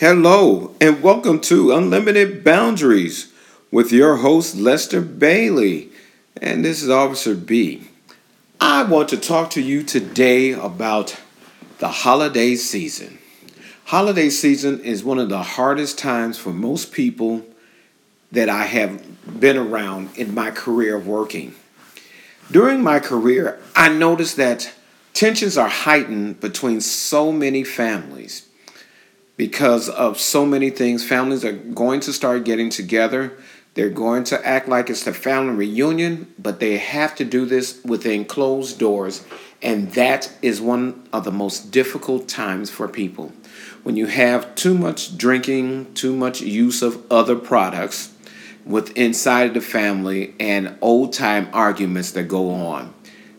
Hello, and welcome to Unlimited Boundaries with your host, Lester Bailey. And this is Officer B. I want to talk to you today about the holiday season. Holiday season is one of the hardest times for most people that I have been around in my career of working. During my career, I noticed that tensions are heightened between so many families because of so many things. Families are going to start getting together. They're going to act like it's the family reunion, but they have to do this within closed doors. And that is one of the most difficult times for people. When you have too much drinking, too much use of other products with inside the family, and old time arguments that go on.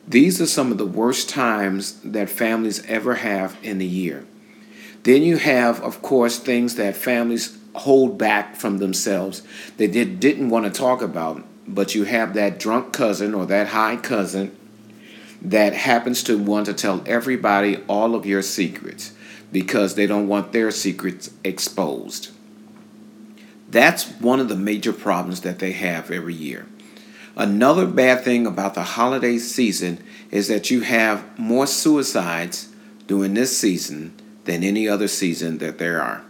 These are some of the worst times that families ever have in the year. Then you have, of course, things that families hold back from themselves they did, didn't want to talk about, but you have that drunk cousin or that high cousin that happens to want to tell everybody all of your secrets because they don't want their secrets exposed. That's one of the major problems that they have every year. Another bad thing about the holiday season is that you have more suicides during this season than any other season that there are.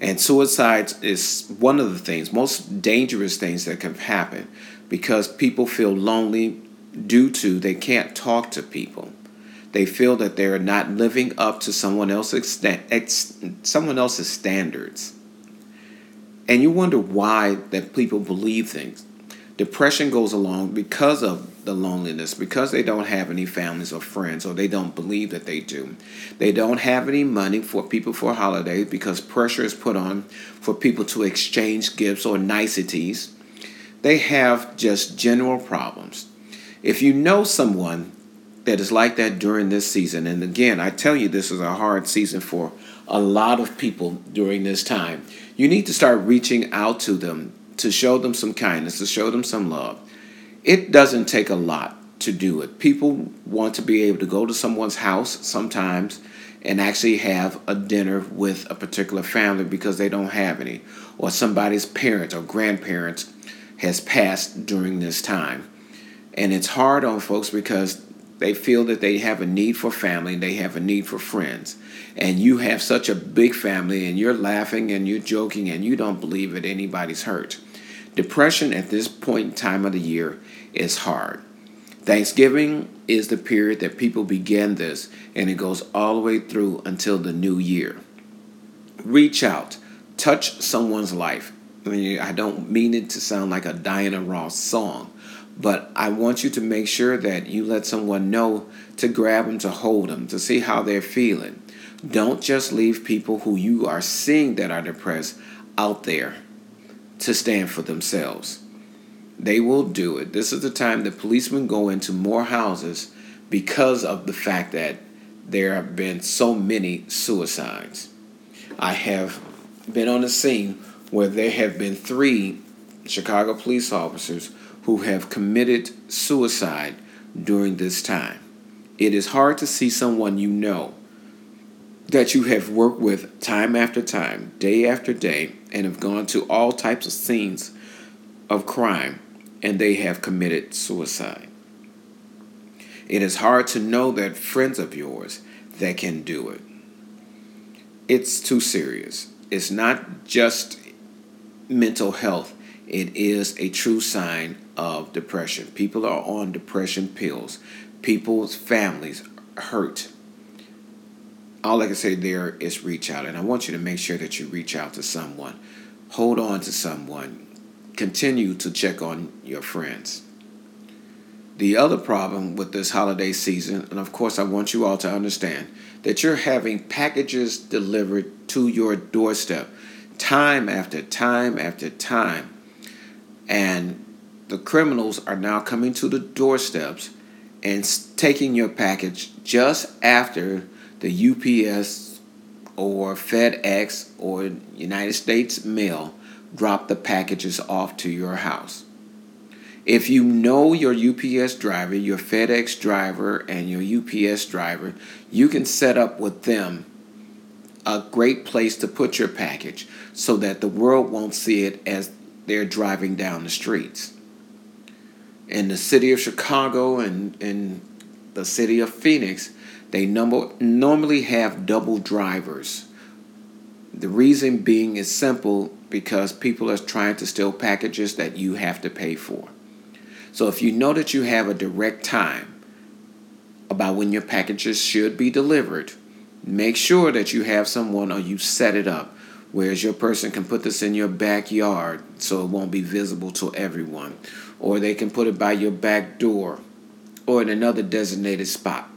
And suicide is one of the things, most dangerous things that can happen because people feel lonely due to they can't talk to people. They feel that they're not living up to someone else's someone else's standards. And you wonder why that people believe things. Depression goes along because of the loneliness, because they don't have any families or friends, or they don't believe that they do. They don't have any money for people for holidays because pressure is put on for people to exchange gifts or niceties. They have just general problems. If you know someone that is like that during this season, and again, I tell you, this is a hard season for a lot of people during this time, you need to start reaching out to them to show them some kindness, to show them some love. It doesn't take a lot to do it. People want to be able to go to someone's house sometimes and actually have a dinner with a particular family because they don't have any, or somebody's parents or grandparents has passed during this time. And it's hard on folks because they feel that they have a need for family, and they have a need for friends. And you have such a big family and you're laughing and you're joking and you don't believe that anybody's hurt. Depression at this point in time of the year is hard. Thanksgiving is the period that people begin this and it goes all the way through until the new year. Reach out, touch someone's life. I, mean, I don't mean it to sound like a Diana Ross song, but I want you to make sure that you let someone know to grab them, to hold them, to see how they're feeling. Don't just leave people who you are seeing that are depressed out there to stand for themselves. They will do it. This is the time that policemen go into more houses because of the fact that there have been so many suicides. I have been on a scene where there have been three Chicago police officers who have committed suicide during this time. It is hard to see someone you know that you have worked with time after time, day after day, and have gone to all types of scenes of crime and they have committed suicide. It is hard to know that friends of yours that can do it. It's too serious. It's not just mental health, it is a true sign of depression. People are on depression pills. People's families hurt. All I can say there is reach out. And I want you to make sure that you reach out to someone. Hold on to someone. Continue to check on your friends. The other problem with this holiday season, and of course, I want you all to understand that you're having packages delivered to your doorstep time after time after time. And the criminals are now coming to the doorsteps and taking your package just after the UPS or FedEx or United States Mail drop the packages off to your house. If you know your UPS driver, your FedEx driver, and your UPS driver, you can set up with them a great place to put your package so that the world won't see it as they're driving down the streets. In the city of Chicago and in the city of Phoenix, they normally have double drivers. The reason being is simple because people are trying to steal packages that you have to pay for. So if you know that you have a direct time about when your packages should be delivered, make sure that you have someone or you set it up whereas your person can put this in your backyard so it won't be visible to everyone or they can put it by your back door or in another designated spot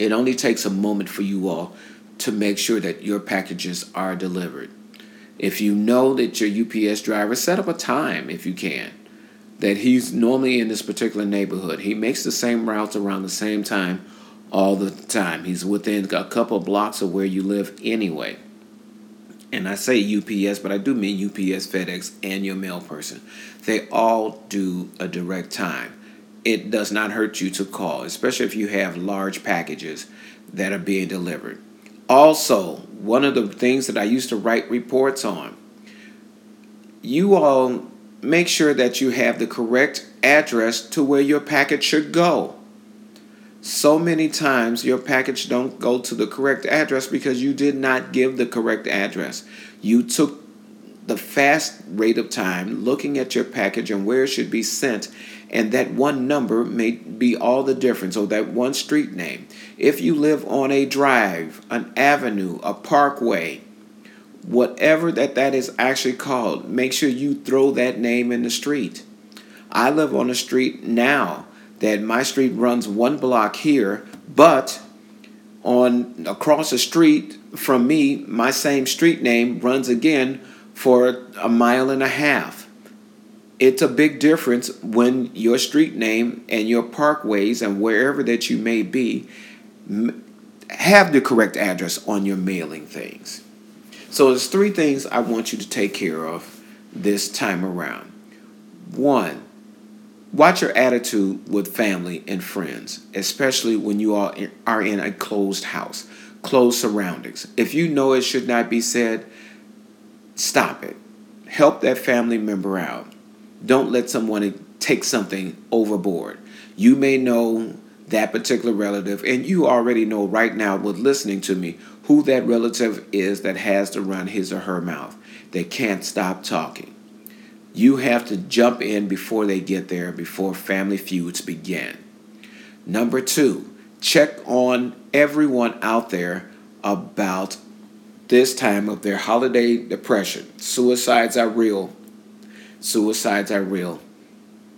it only takes a moment for you all to make sure that your packages are delivered if you know that your ups driver set up a time if you can that he's normally in this particular neighborhood he makes the same routes around the same time all the time. He's within a couple blocks of where you live anyway. And I say UPS, but I do mean UPS, FedEx, and your mail person. They all do a direct time. It does not hurt you to call, especially if you have large packages that are being delivered. Also, one of the things that I used to write reports on, you all make sure that you have the correct address to where your package should go so many times your package don't go to the correct address because you did not give the correct address. You took the fast rate of time looking at your package and where it should be sent and that one number may be all the difference or that one street name. If you live on a drive, an avenue, a parkway, whatever that that is actually called, make sure you throw that name in the street. I live on a street now that my street runs one block here, but on across the street from me, my same street name runs again for a mile and a half. It's a big difference when your street name and your parkways and wherever that you may be have the correct address on your mailing things. So there's three things I want you to take care of this time around. One, Watch your attitude with family and friends, especially when you are in, are in a closed house, closed surroundings. If you know it should not be said, stop it. Help that family member out. Don't let someone take something overboard. You may know that particular relative, and you already know right now with listening to me who that relative is that has to run his or her mouth. They can't stop talking. You have to jump in before they get there, before family feuds begin. Number two, check on everyone out there about this time of their holiday depression. Suicides are real. Suicides are real.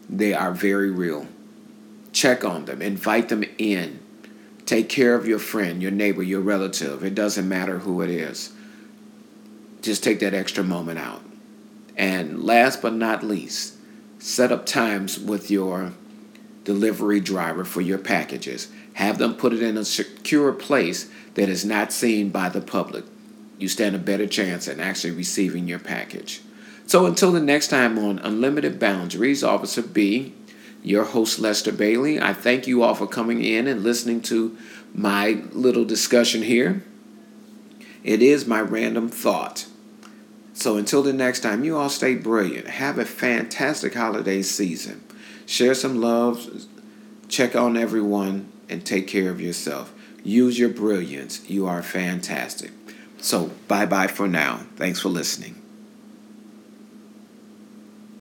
They are very real. Check on them, invite them in. Take care of your friend, your neighbor, your relative. It doesn't matter who it is. Just take that extra moment out. And last but not least, set up times with your delivery driver for your packages. Have them put it in a secure place that is not seen by the public. You stand a better chance at actually receiving your package. So until the next time on Unlimited Boundaries, Officer B, your host Lester Bailey, I thank you all for coming in and listening to my little discussion here. It is my random thought. So until the next time, you all stay brilliant. Have a fantastic holiday season. Share some love, check on everyone, and take care of yourself. Use your brilliance. You are fantastic. So, bye bye for now. Thanks for listening.